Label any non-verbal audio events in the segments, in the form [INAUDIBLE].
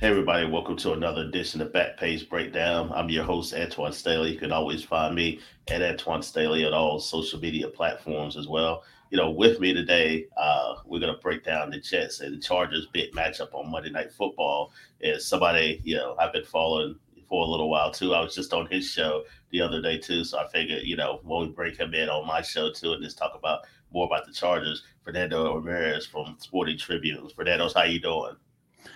Hey, everybody, welcome to another edition of Back Page Breakdown. I'm your host, Antoine Staley. You can always find me at Antoine Staley at all social media platforms as well. You know, with me today, uh, we're going to break down the Jets and Chargers big matchup on Monday Night Football. As somebody, you know, I've been following for a little while too. I was just on his show the other day too, so I figured, you know, when we bring him in on my show too, and just talk about more about the Chargers. Fernando Ramirez from Sporting Tribunes. Fernando's, how you doing?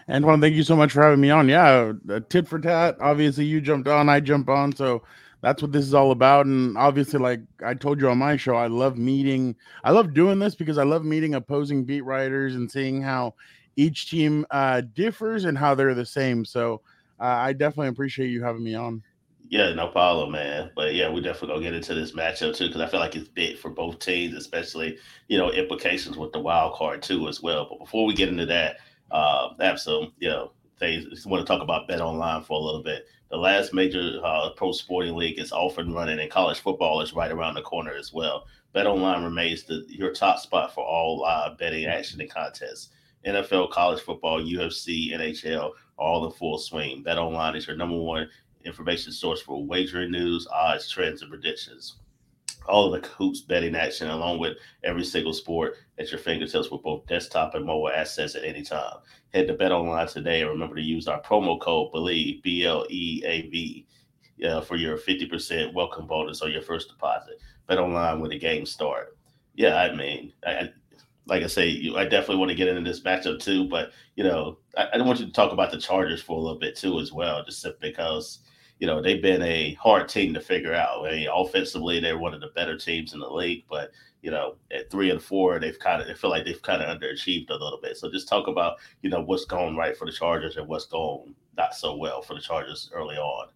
Want thank you so much for having me on. Yeah, tit for tat. Obviously, you jumped on, I jump on, so that's what this is all about. And obviously, like I told you on my show, I love meeting. I love doing this because I love meeting opposing beat writers and seeing how each team uh, differs and how they're the same. So uh, I definitely appreciate you having me on. Yeah, no problem, man. But yeah, we definitely gonna get into this matchup too because I feel like it's big for both teams, especially you know implications with the wild card too as well. But before we get into that, uh, have some you know. I want to talk about Bet Online for a little bit. The last major uh, pro sporting league is off and running, and college football is right around the corner as well. Bet Online remains the, your top spot for all live betting action and contests. NFL, college football, UFC, NHL, all in full swing. Bet Online is your number one information source for wagering news, odds, trends, and predictions. All of the hoops betting action, along with every single sport at your fingertips with both desktop and mobile access at any time. Head to Bet Online today and remember to use our promo code BELIEVE, B L E A V, uh, for your 50% welcome bonus on your first deposit. Bet Online when the game start. Yeah, I mean, I, like I say, you, I definitely want to get into this matchup too. But you know, I, I want you to talk about the Chargers for a little bit too as well, just because you know they've been a hard team to figure out. I mean, offensively, they're one of the better teams in the league, but you know, at three and four, they've kind of they feel like they've kind of underachieved a little bit. So just talk about you know what's going right for the Chargers and what's going not so well for the Chargers early on.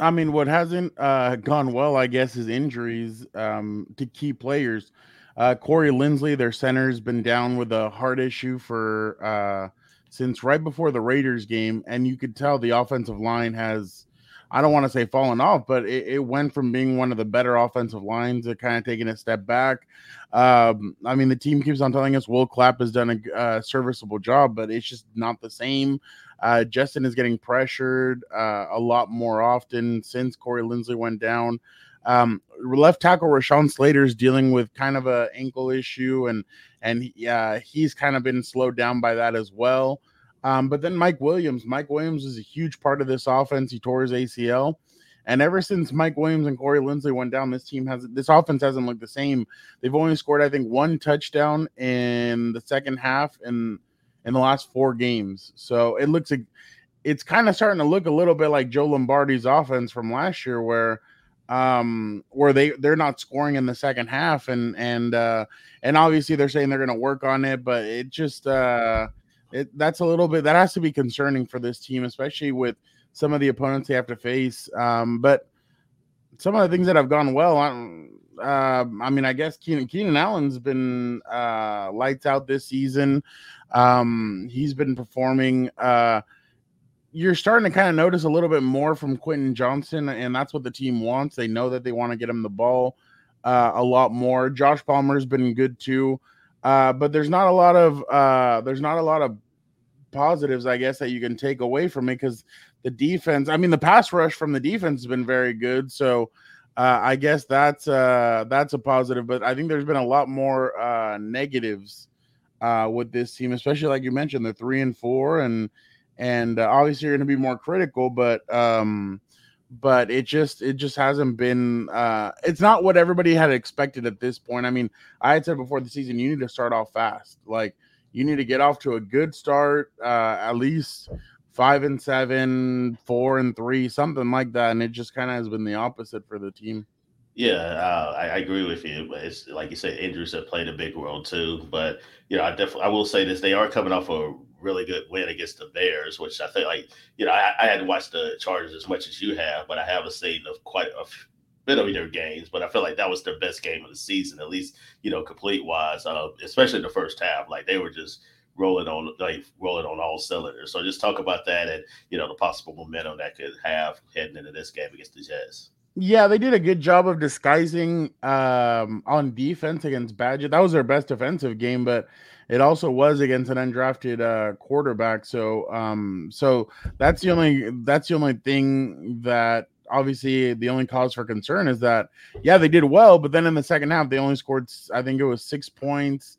I mean, what hasn't uh, gone well, I guess, is injuries um, to key players. Uh, Corey Linsley, their center, has been down with a heart issue for uh, since right before the Raiders game, and you could tell the offensive line has. I don't want to say fallen off, but it, it, went from being one of the better offensive lines to kind of taking a step back. Um, I mean, the team keeps on telling us Will Clapp has done a uh, serviceable job, but it's just not the same. Uh, Justin is getting pressured uh, a lot more often since Corey Linsley went down. Um, left tackle Rashawn Slater is dealing with kind of a ankle issue, and and he's kind of been slowed down by that as well. Um, but then Mike Williams, Mike Williams is a huge part of this offense. He tore his ACL, and ever since Mike Williams and Corey Linsley went down, this team has this offense hasn't looked the same. They've only scored, I think, one touchdown in the second half in in the last four games. So it looks it's kind of starting to look a little bit like Joe Lombardi's offense from last year, where um where they they're not scoring in the second half and and uh and obviously they're saying they're going to work on it but it just uh it that's a little bit that has to be concerning for this team especially with some of the opponents they have to face um but some of the things that have gone well uh, I mean, I guess Keenan Keenan Allen's been uh, lights out this season. Um, he's been performing. Uh, you're starting to kind of notice a little bit more from Quentin Johnston, and that's what the team wants. They know that they want to get him the ball uh, a lot more. Josh Palmer's been good too, uh, but there's not a lot of uh, there's not a lot of positives, I guess, that you can take away from it because the defense. I mean, the pass rush from the defense has been very good, so. Uh, I guess that's uh, that's a positive, but I think there's been a lot more uh, negatives uh, with this team, especially like you mentioned, they're three and four, and and uh, obviously you're going to be more critical but um but it just it just hasn't been uh it's not what everybody had expected at this point i mean i had said before the season you need to start off fast like you need to get off to a good start uh at least five and seven four and three something like that and it just kind of has been the opposite for the team yeah, uh, I, I, agree with you. It's like you said, injuries have played a big role too. But you know, I definitely I will say this: they are coming off a really good win against the Bears, which I think like you know I, I hadn't watched the Chargers as much as you have, but I have seen of quite a bit of their games. But I feel like that was their best game of the season, at least you know complete wise, uh, especially the first half. Like they were just rolling on like rolling on all cylinders. So just talk about that and you know the possible momentum that could have heading into this game against the Jets. Yeah, they did a good job of disguising um, on defense against Bagent. That was their best defensive game, but it also was against an undrafted uh, quarterback. So, um, so that's the only that's the only thing that obviously the only cause for concern is that yeah they did well, but then in the second half they only scored I think it was six points.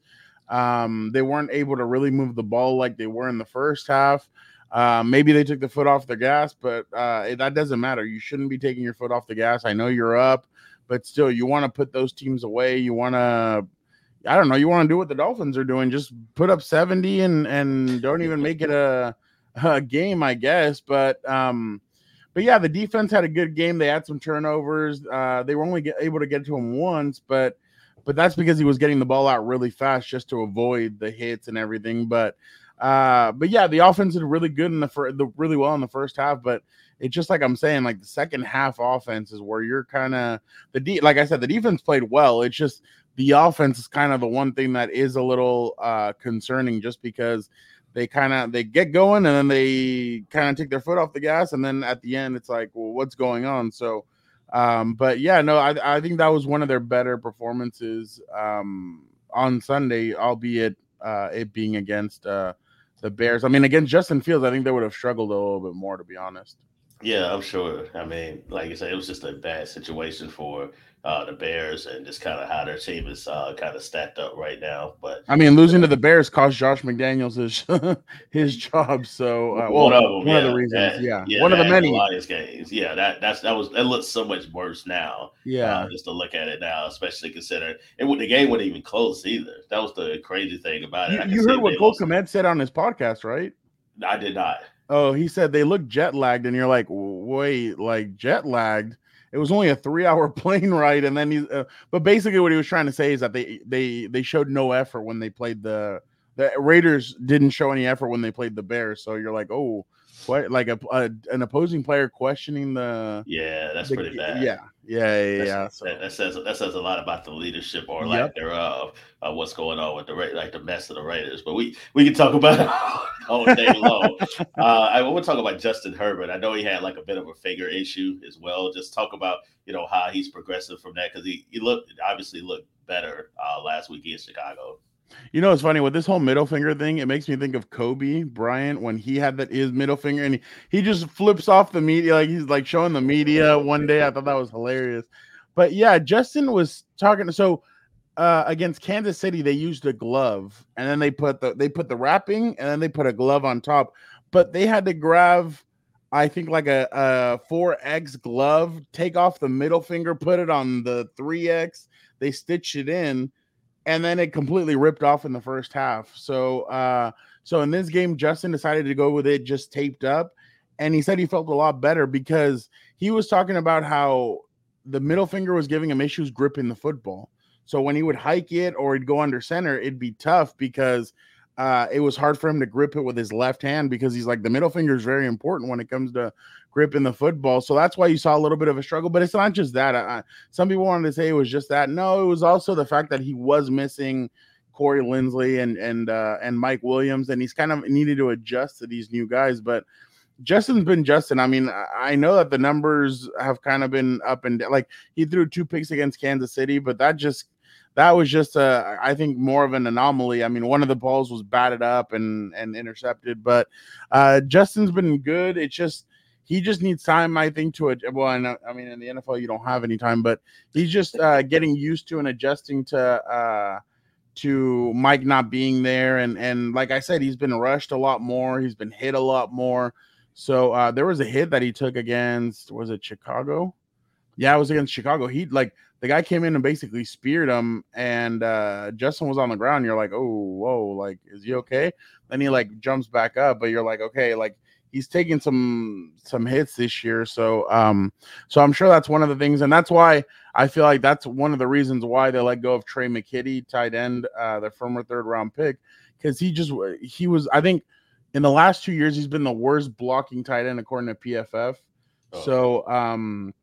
Um, they weren't able to really move the ball like they were in the first half. Uh, maybe they took the foot off the gas, but uh, that doesn't matter. You shouldn't be taking your foot off the gas. I know you're up, but still, you want to put those teams away. You want to, I don't know, you want to do what the Dolphins are doing. Just put up 70 and and don't even make it a, a game, I guess. But um, but yeah, the defense had a good game. They had some turnovers. Uh, they were only get, able to get to him once, but but that's because he was getting the ball out really fast just to avoid the hits and everything. But uh, but yeah, the offense did really good in the, fir- the really well in the first half, but it's just like I'm saying, like the second half offense is where you're kind of the de- like I said, the defense played well. It's just the offense is kind of the one thing that is a little uh concerning just because they kind of they get going and then they kind of take their foot off the gas and then at the end it's like well what's going on so um but yeah no i i think that was one of their better performances um on sunday albeit uh it being against uh the Bears. I mean, against Justin Fields, I think they would have struggled a little bit more, to be honest. Yeah, I'm sure. I mean, like you said, it was just a bad situation for uh, the Bears and just kind of how their team is uh, kind of stacked up right now. But I mean, losing to the Bears cost Josh McDaniels his [LAUGHS] his job. So uh, well, one of them, one yeah, of the reasons, that, yeah, yeah, one of the many games. Yeah, that that's that was that looks so much worse now. Yeah, uh, just to look at it now, especially considering and the game wasn't even close either. That was the crazy thing about it. You, you heard what Cole Kmet said on his podcast, right? I did not. Oh, he said they look jet lagged, and you're like, wait, like jet lagged? It was only a three hour [LAUGHS] plane ride, and then he. Uh, but basically, what he was trying to say is that they they they showed no effort when they played the the Raiders didn't show any effort when they played the Bears. So you're like, oh, what? Like a, a an opposing player questioning the. Yeah, that's the, pretty bad. Yeah, yeah, yeah. yeah. So. That, that, says that says a lot about the leadership or lack yep. thereof of what's going on with the like the mess of the Raiders. But we we can talk about [LAUGHS] it all day long. uh, I want to talk about Justin Herbert. I know he had like a bit of a finger issue as well. Just talk about you know how he's progressive from that because he he looked obviously looked better uh, last week in Chicago. You know, it's funny with this whole middle finger thing. It makes me think of Kobe Bryant when he had that his middle finger and he, he just flips off the media like he's like showing the media one day. I thought that was hilarious. But yeah, Justin was talking. So uh, against Kansas City, they used a glove and then they put the they put the wrapping and then they put a glove on top. But they had to grab, I think, like a, a 4X glove, take off the middle finger, put it on the 3X. They stitched it in and then it completely ripped off in the first half. So uh so in this game Justin decided to go with it just taped up and he said he felt a lot better because he was talking about how the middle finger was giving him issues gripping the football. So when he would hike it or he'd go under center, it'd be tough because uh, it was hard for him to grip it with his left hand because he's like the middle finger is very important when it comes to gripping the football. So that's why you saw a little bit of a struggle. But it's not just that. I, some people wanted to say it was just that. No, it was also the fact that he was missing Corey Linsley and and uh, and Mike Williams, and he's kind of needed to adjust to these new guys. But Justin's been Justin. I mean, I know that the numbers have kind of been up and down. Like he threw two picks against Kansas City, but that just that was just a, I think more of an anomaly. I mean, one of the balls was batted up and and intercepted, but uh, Justin's been good. It's just he just needs time, I think, to it. Well, I, know, I mean, in the NFL, you don't have any time, but he's just uh, getting used to and adjusting to uh, to Mike not being there, and and like I said, he's been rushed a lot more. He's been hit a lot more. So uh, there was a hit that he took against was it Chicago? Yeah, it was against Chicago. He like the guy came in and basically speared him, and uh, Justin was on the ground. You're like, oh, whoa, like, is he okay? Then he like jumps back up, but you're like, okay, like he's taking some some hits this year. So um, so I'm sure that's one of the things, and that's why I feel like that's one of the reasons why they let go of Trey McKitty, tight end, uh, the former third round pick, because he just he was I think in the last two years he's been the worst blocking tight end according to PFF. Oh. So um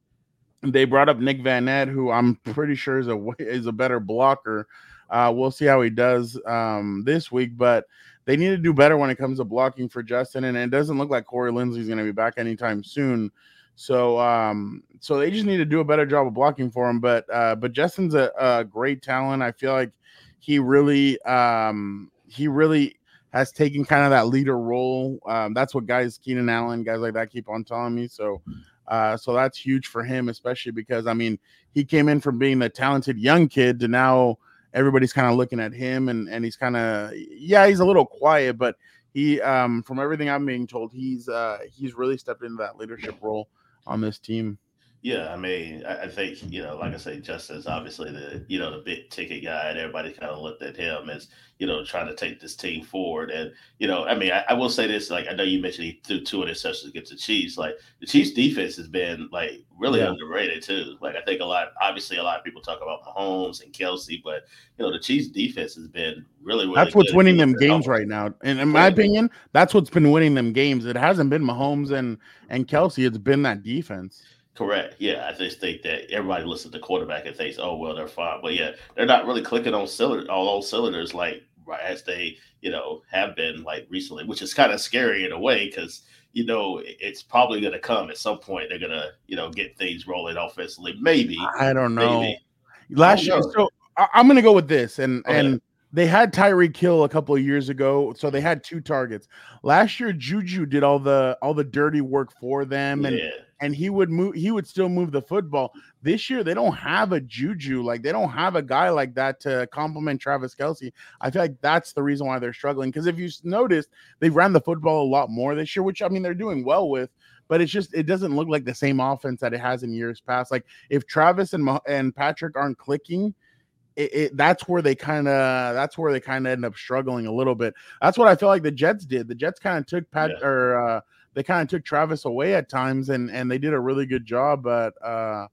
they brought up Nick Vannett, who I'm pretty sure is a is a better blocker. Uh, we'll see how he does um, this week, but they need to do better when it comes to blocking for Justin. And it doesn't look like Corey Linsley is going to be back anytime soon. So um, so they just need to do a better job of blocking for him. But uh, but Justin's a, a great talent. I feel like he really um, he really has taken kind of that leader role. Um, that's what guys, Keenan Allen, guys like that, keep on telling me. So uh, so that's huge for him, especially because I mean he came in from being the talented young kid to now everybody's kind of looking at him and and he's kind of yeah he's a little quiet, but he um from everything I'm being told he's uh he's really stepped into that leadership role on this team. Yeah, I mean, I, I think you know, like I say, Justin's obviously the you know the big ticket guy, and everybody kind of looked at him as you know trying to take this team forward. And you know, I mean, I, I will say this: like I know you mentioned he threw two interceptions against the Chiefs. Like the Chiefs' defense has been like really yeah. underrated too. Like I think a lot, obviously, a lot of people talk about Mahomes and Kelce, but you know, the Chiefs' defense has been really, really that's what's winning them games right now. And in my opinion, that's what's been winning them games. It hasn't been Mahomes and and Kelce; it's been that defense. Correct. Yeah, I just think that everybody listens to quarterback and thinks, "Oh, well, they're fine," but yeah, they're not really clicking on cylinder, all those cylinders like as they, you know, have been like recently, which is kind of scary in a way because you know it's probably going to come at some point. They're going to, you know, get things rolling offensively. Maybe I don't know. Maybe. Last year, so I'm going to go with this, and and they had Tyreek Hill a couple of years ago, so they had two targets. Last year, Juju did all the all the dirty work for them, and yeah and he would move he would still move the football. This year they don't have a Juju, like they don't have a guy like that to complement Travis Kelce. I feel like that's the reason why they're struggling. Because if you noticed, they ran the football a lot more this year, which I mean they're doing well with, but it's just it doesn't look like the same offense that it has in years past. Like if Travis and and Patrick aren't clicking, it, it, that's where they kind of that's where they kind of end up struggling a little bit. That's what I feel like the Jets did. The Jets kind of took Pat yeah. or uh, they kind of took Travis away at times, and and they did a really good job. But uh,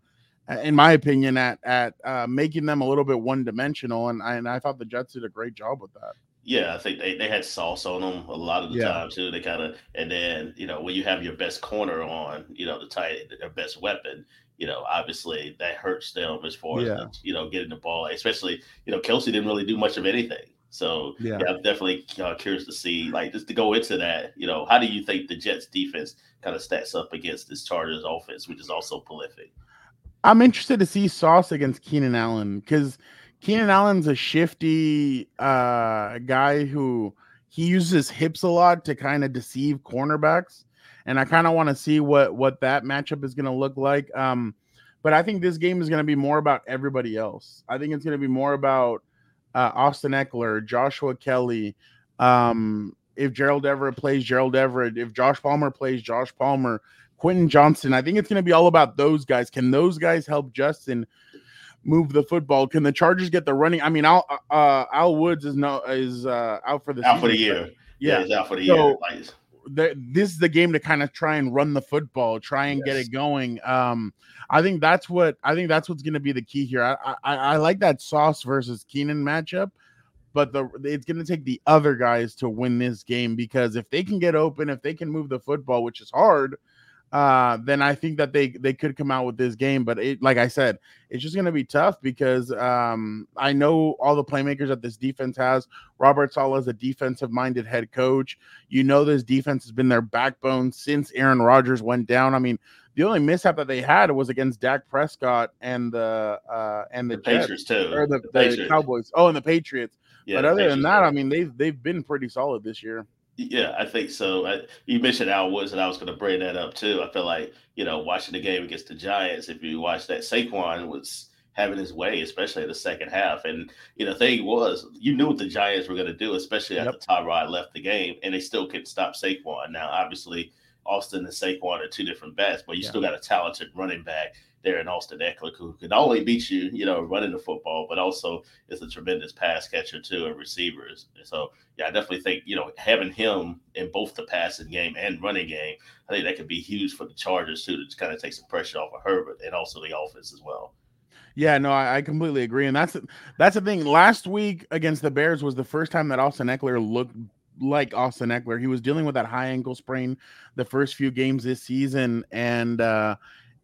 in my opinion, at at uh, making them a little bit one dimensional, and I, and I thought the Jets did a great job with that. Yeah, I think they, they had sauce on them a lot of the yeah. time too. They kind of and then you know when you have your best corner on, you know the tight their best weapon, you know obviously that hurts them as far yeah. as you know getting the ball. Especially you know Kelce didn't really do much of anything. So yeah, yeah I'm definitely uh, curious to see, like, just to go into that. You know, how do you think the Jets defense kind of stacks up against this Chargers offense, which is also prolific? I'm interested to see Sauce against Keenan Allen because Keenan Allen's a shifty uh, guy who he uses hips a lot to kind of deceive cornerbacks, and I kind of want to see what what that matchup is going to look like. Um, but I think this game is going to be more about everybody else. I think it's going to be more about uh, Austin Ekeler, Joshua Kelley. Um, if Gerald Everett plays Gerald Everett, if Josh Palmer plays Josh Palmer, Quentin Johnston, I think it's going to be all about those guys. Can those guys help Justin move the football? Can the Chargers get the running? I mean, Al uh, Al Woods is no is uh, out for the out season, for the year. Yeah, yeah out for the so, year. The, this is the game to kind of try and run the football, try and yes. get it going. Um, I think that's what I think that's what's going to be the key here. I, I, I like that Sauce versus Keenan matchup, but the it's going to take the other guys to win this game because if they can get open, if they can move the football, which is hard, uh, then I think that they they could come out with this game. But it, like I said, it's just going to be tough because um, I know all the playmakers that this defense has. Robert Saleh is a defensive minded head coach. You know this defense has been their backbone since Aaron Rodgers went down. I mean, the only mishap that they had was against Dak Prescott and the uh and the, the Patriots too, or the, the, the Cowboys. Oh, and the Patriots. Yeah, but other Patriots than that, I mean, they've they've been pretty solid this year. Yeah, I think so. I, you mentioned Al Woods, and I was going to bring that up too. I feel like you know, watching the game against the Giants, if you watch that, Saquon was having his way, especially in the second half. And you know, the thing was, you knew what the Giants were going to do, especially after yep. Tyrod left the game, and they still couldn't stop Saquon. Now, obviously, Austin and Saquon are two different bats, but you yeah. still got a talented running back there in Austin Ekeler, who can not only beat you, you know, running the football, but also is a tremendous pass catcher too and receivers. So yeah, I definitely think you know having him in both the passing game and running game, I think that could be huge for the Chargers too to kind of take some pressure off of Herbert and also the offense as well. Yeah, no, I, I, completely agree, and that's that's the thing. Last week against the Bears was the first time that Austin Ekeler looked like Austin Ekeler. He was dealing with that high ankle sprain the first few games this season, and uh,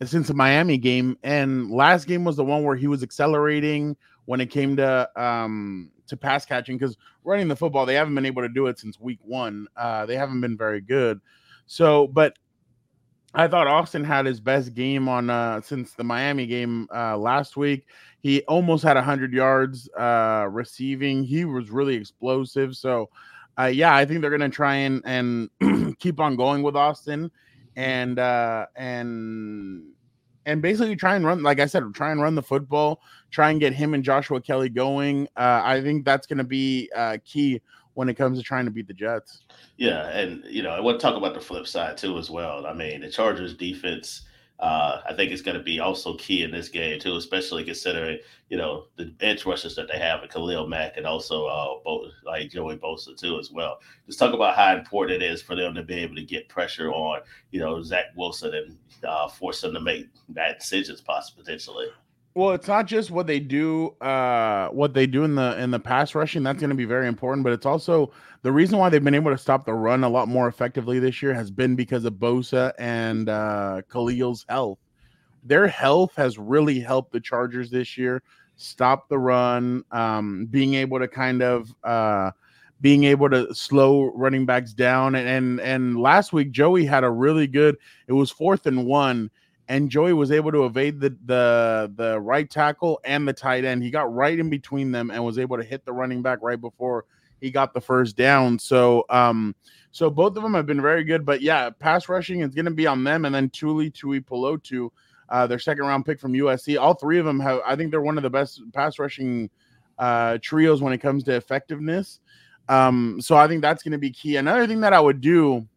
since the Miami game, and last game was the one where he was accelerating when it came to um, to pass catching because running the football they haven't been able to do it since week one. Uh, they haven't been very good. So, but I thought Austin had his best game on uh, since the Miami game uh, last week. He almost had 100 yards uh, receiving. He was really explosive. So, uh, yeah, I think they're going to try and and [CLEARS THROAT] keep on going with Austin, and uh, and and basically try and run, like I said, try and run the football, try and get him and Joshua Kelley going. Uh, I think that's going to be uh, key when it comes to trying to beat the Jets. Yeah, and you know, I want to talk about the flip side too as well. I mean, the Chargers defense uh, I think it's going to be also key in this game too, especially considering you know the edge rushers that they have, and Khalil Mack, and also uh, both like Joey Bosa too as well. Just talk about how important it is for them to be able to get pressure on you know Zach Wilson and uh, force them to make bad decisions, possibly potentially. Well, it's not just what they do, uh, what they do in the in the pass rushing. That's going to be very important, but it's also the reason why they've been able to stop the run a lot more effectively this year has been because of Bosa and uh, Khalil's health. Their health has really helped the Chargers this year stop the run, um, being able to kind of uh, being able to slow running backs down. And, and and last week Joey had a really good. It was fourth and one and Joey was able to evade the the the right tackle and the tight end. He got right in between them and was able to hit the running back right before he got the first down. So um so both of them have been very good, but yeah, pass rushing is going to be on them and then Tuli Tuipulotu, uh their second round pick from USC. All three of them have I think they're one of the best pass rushing uh trios when it comes to effectiveness. Um so I think that's going to be key. Another thing that I would do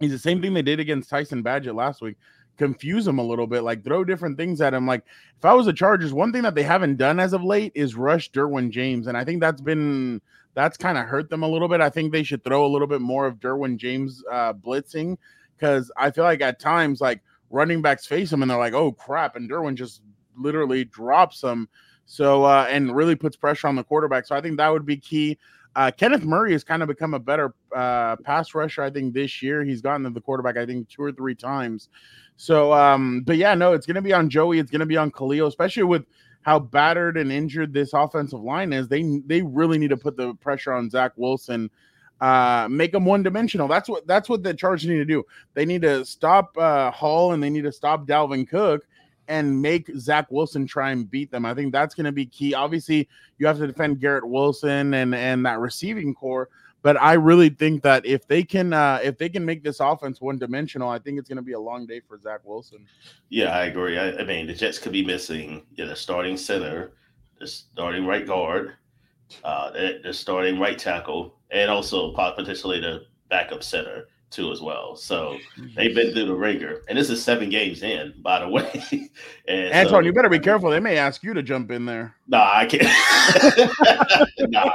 is the same thing they did against Tyson Bagent last week confuse him a little bit, like throw different things at him. Like if I was the Chargers, one thing that they haven't done as of late is rush Derwin James, and I think that's been that's kind of hurt them a little bit. I think they should throw a little bit more of Derwin James uh, blitzing because I feel like at times like running backs face him and they're like, oh crap, and Derwin just literally drops them. So uh, and really puts pressure on the quarterback. So I think that would be key. Uh, Kenneth Murray has kind of become a better uh, pass rusher. I think this year he's gotten to the quarterback. I think two or three times. So, um, but yeah, no, it's going to be on Joey. It's going to be on Khalil, especially with how battered and injured this offensive line is. They they really need to put the pressure on Zach Wilson, uh, make him one dimensional. That's what that's what the Chargers need to do. They need to stop uh, Hall and they need to stop Dalvin Cook and make Zach Wilson try and beat them. I think that's going to be key. Obviously, you have to defend Garrett Wilson and and that receiving core. But I really think that if they can uh, if they can make this offense one dimensional, I think it's going to be a long day for Zach Wilson. Yeah, I agree. I, I mean, the Jets could be missing you know, the starting center, the starting right guard, uh, the, the starting right tackle, and also potentially the backup center too as well. So mm-hmm. they've been through the ringer, and this is seven games in, [LAUGHS] by the way. and Anton, so, you better be careful. They may ask you to jump in there. Nah, I can't. [LAUGHS] nah,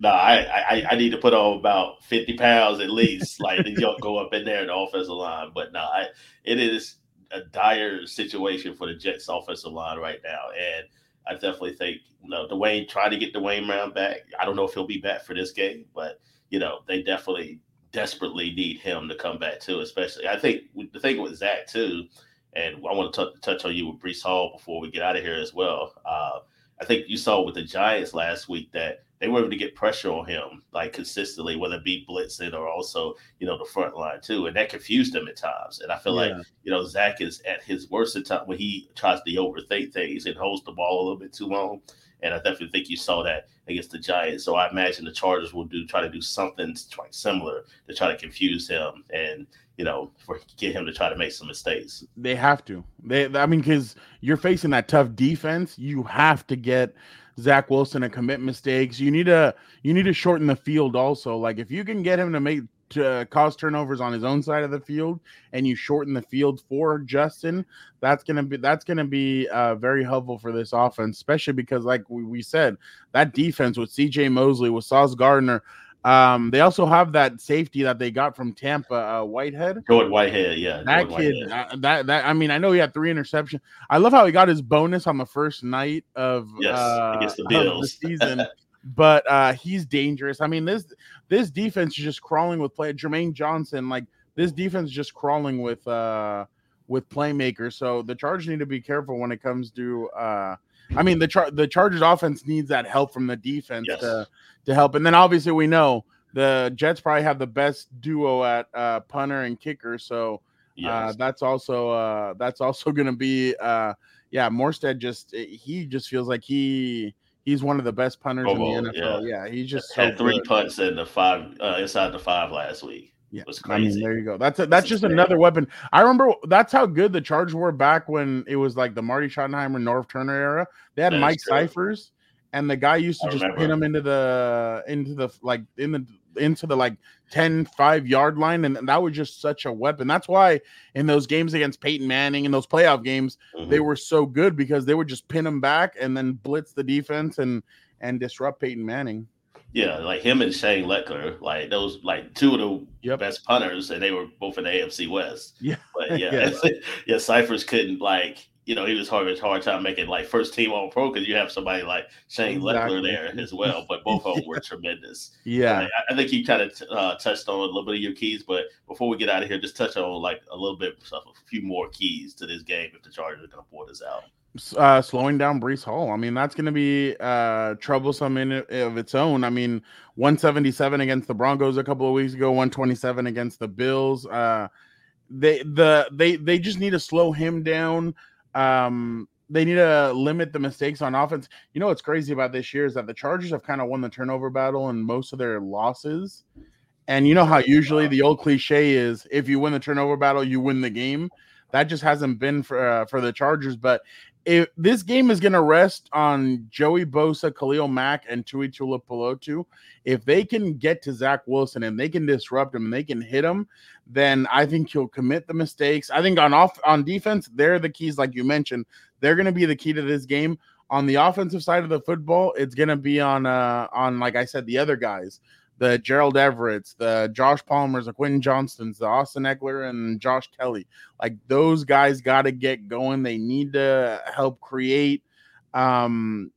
nah. I, I, I need to put on about fifty pounds at least, like to go up in there in the offensive line. But no, nah, it is a dire situation for the Jets offensive line right now, and. I definitely think you know Duane trying to get Duane Brown back. I don't know if he'll be back for this game, but you know they definitely desperately need him to come back too. Especially, I think the thing with Zach too, and I want to t- touch on you with Breece Hall before we get out of here as well. Uh, I think you saw with the Giants last week that they were able to get pressure on him like consistently, whether it be blitzing or also you know the front line too, and that confused him at times. And I feel yeah. like you know Zach is at his worst at time when he tries to overthink things and holds the ball a little bit too long. And I definitely think you saw that against the Giants. So I imagine the Chargers will do try to do something similar to try to confuse him and you know for get him to try to make some mistakes. They have to. They I mean because you're facing that tough defense, you have to get Zach Wilson to commit mistakes. You need to you need to shorten the field also. Like if you can get him to make to cause turnovers on his own side of the field and you shorten the field for Justin, that's gonna be that's gonna be uh, very helpful for this offense, especially because like we, we said, that defense with CJ Mosley, with Sauce Gardner. Um, they also have that safety that they got from Tampa, uh, Whitehead. Jordan Whitehead, yeah. That Jordan kid, uh, that that I mean, I know he had three interceptions. I love how he got his bonus on the first night of yes, uh, against the Bills the season. [LAUGHS] but uh, he's dangerous. I mean, this this defense is just crawling with play. Jermaine Johnson, like this defense, is just crawling with uh with playmakers. So the Chargers need to be careful when it comes to. uh I mean, the char- the Chargers offense needs that help from the defense yes. to to help, and then obviously we know the Jets probably have the best duo at uh, punter and kicker. So Yes. Uh, that's also uh, that's also going to be uh, yeah. Morstead just he just feels like he he's one of the best punters in the NFL. Yeah, yeah he's just had so three good. punts in the five uh, inside the five last week. Yeah, it was crazy. I mean, there you go. That's a, that's just another weapon. I remember that's how good the Chargers were back when it was like the Marty Schottenheimer, Norv Turner era. They had Mike Scifres, and the guy used to I just remember. pin him into the into the like in the into the like 10 5 yard line and that was just such a weapon that's why in those games against peyton manning in those playoff games mm-hmm. they were so good because they would just pin him back and then blitz the defense and and disrupt peyton manning yeah, like him and Shane Lechler, like those, like two of the yep. best punters, and they were both in the AFC West. Yeah, but [LAUGHS] yeah, [LAUGHS] yeah, Scifres couldn't like you know, he was hard hard time making like first team all pro because you have somebody like Shane exactly. Lechler there as [LAUGHS] well. But both of them were tremendous. Yeah, I, I, think you kind of uh, touched on a little bit of your keys, but before we get out of here, just touch on like a little bit of a few more keys to this game if the Chargers are going to pull this out. Uh, slowing down Breece Hall. I mean, that's going to be uh, troublesome in of its own. I mean, 177 against the Broncos a couple of weeks ago, 127 against the Bills. Uh, they the they they just need to slow him down. Um, they need to limit the mistakes on offense. You know what's crazy about this year is that the Chargers have kind of won the turnover battle in most of their losses. And you know how usually the old cliche is if you win the turnover battle, you win the game. That just hasn't been for uh, for the Chargers. But if this game is going to rest on Joey Bosa, Khalil Mack, and Tui Tuipulotu, if they can get to Zach Wilson and they can disrupt him and they can hit him, then I think he'll commit the mistakes. I think on off on defense, they're the keys, like you mentioned. They're going to be the key to this game. On the offensive side of the football, it's going to be on uh on like I said, the other guys the Gerald Everett's, the Josh Palmer's, the Quentin Johnstons, the Austin Ekeler, and Josh Kelly. Like those guys got to get going. They need to help create um,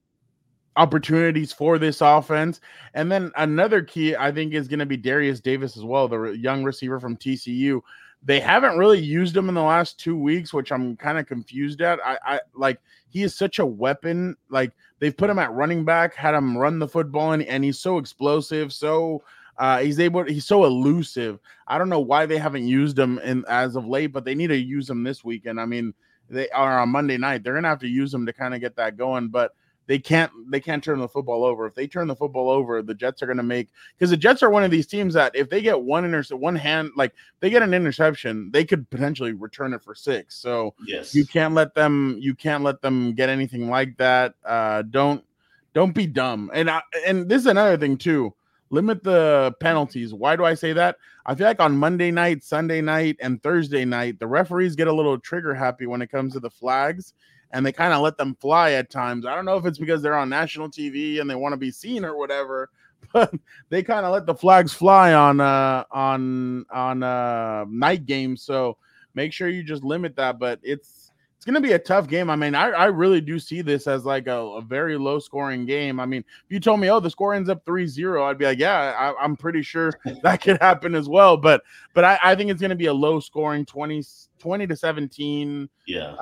opportunities for this offense. And then another key, I think, is going to be Derius Davis as well, the young receiver from TCU. They haven't really used him in the last two weeks, which I'm kind of confused at. I, I like he is such a weapon. Like they've put him at running back, had him run the football, and, and he's so explosive, so uh, he's able, he's so elusive. I don't know why they haven't used him in as of late, but they need to use him this weekend. I mean, they are on Monday night. They're gonna have to use him to kind of get that going, but they can't they can't turn the football over. If they turn the football over, the Jets are going to make because the Jets are one of these teams that if they get one intercept, one hand, like they get an interception, they could potentially return it for six. So yes, you can't let them you can't let them get anything like that. Uh, don't don't be dumb. And I, and this is another thing too. Limit the penalties. Why do I say that? I feel like on Monday night, Sunday night, and Thursday night, the referees get a little trigger happy when it comes to the flags and they kind of let them fly at times. I don't know if it's because they're on national TV and they want to be seen or whatever, [LAUGHS] but they kind of let the flags fly on uh on on uh night games. So make sure you just limit that. But it's it's to be a tough game. I mean, I, I really do see this as like a, a, very low scoring game. I mean, if you told me, oh, the score ends up 3 0, I'd be like, yeah, I, am pretty sure [LAUGHS] that could happen as well. But but I, I think it's to be a low scoring 20, 20 to 17, yeah,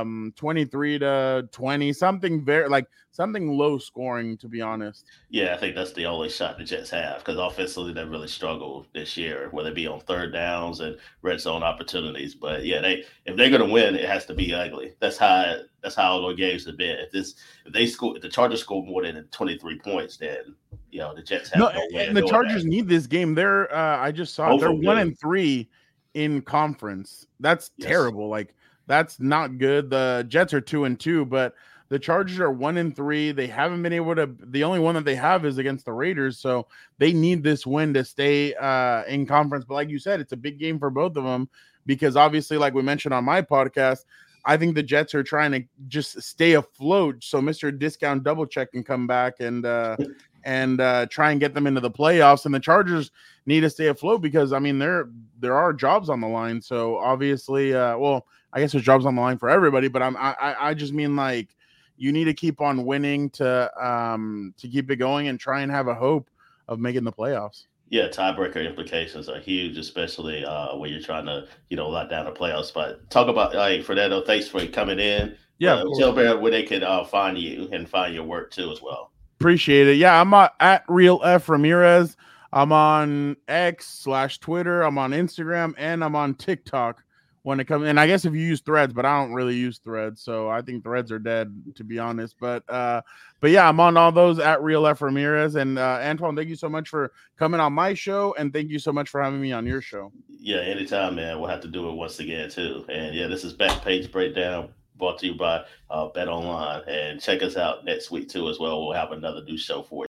um, 23 to 20, something very like something low scoring, to be honest. Yeah, I think that's the only shot the Jets have because offensively they really struggled this year, whether it be on third downs and red zone opportunities. But yeah, they if they're gonna win, it has to be ugly. That's how that's how all the games have been. If this if they score if the Chargers score more than 23 points, then you know the Jets have no, no and the Chargers that. need this game. They're uh I just saw Both they're one and three in conference. That's yes. terrible. Like that's not good. The Jets are two and two, but the Chargers are one and three. They haven't been able to. The only one that they have is against the Raiders, so they need this win to stay uh, in conference. But like you said, it's a big game for both of them because obviously, like we mentioned on my podcast, I think the Jets are trying to just stay afloat so Mister Discount Double Check can come back and uh, and uh, try and get them into the playoffs. And the Chargers need to stay afloat because I mean there there are jobs on the line. So obviously, uh, well, I guess there's jobs on the line for everybody, but I'm I I just mean like you need to keep on winning to um to keep it going and try and have a hope of making the playoffs. Yeah, tiebreaker implications are huge, especially uh, when you're trying to, you know, lock down a playoff spot. Talk about like Fernando. Thanks for coming in. Yeah, uh, tell me where they can uh, find you and find your work too as well. Appreciate it. Yeah, I'm uh, at Real F Ramirez. I'm on X slash Twitter. I'm on Instagram and I'm on TikTok when it comes and I guess if you use threads, but I don't really use threads, so I think threads are dead to be honest. But uh but yeah, I'm on all those at real F Ramirez and uh Antoine, thank you so much for coming on my show and thank you so much for having me on your show. Yeah, anytime, man. We'll have to do it once again too. And yeah, this is back page breakdown brought to you by uh, Bet Online. And check us out next week too as well. We'll have another new show for you.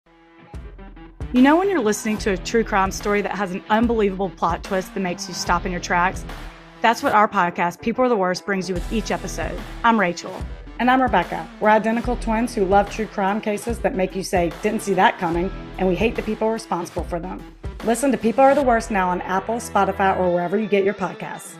You know when you're listening to a true crime story that has an unbelievable plot twist that makes you stop in your tracks? That's what our podcast, People Are the Worst, brings you with each episode. I'm Rachel. And I'm Rebecca. We're identical twins who love true crime cases that make you say, didn't see that coming, and we hate the people responsible for them. Listen to People Are the Worst now on Apple, Spotify, or wherever you get your podcasts.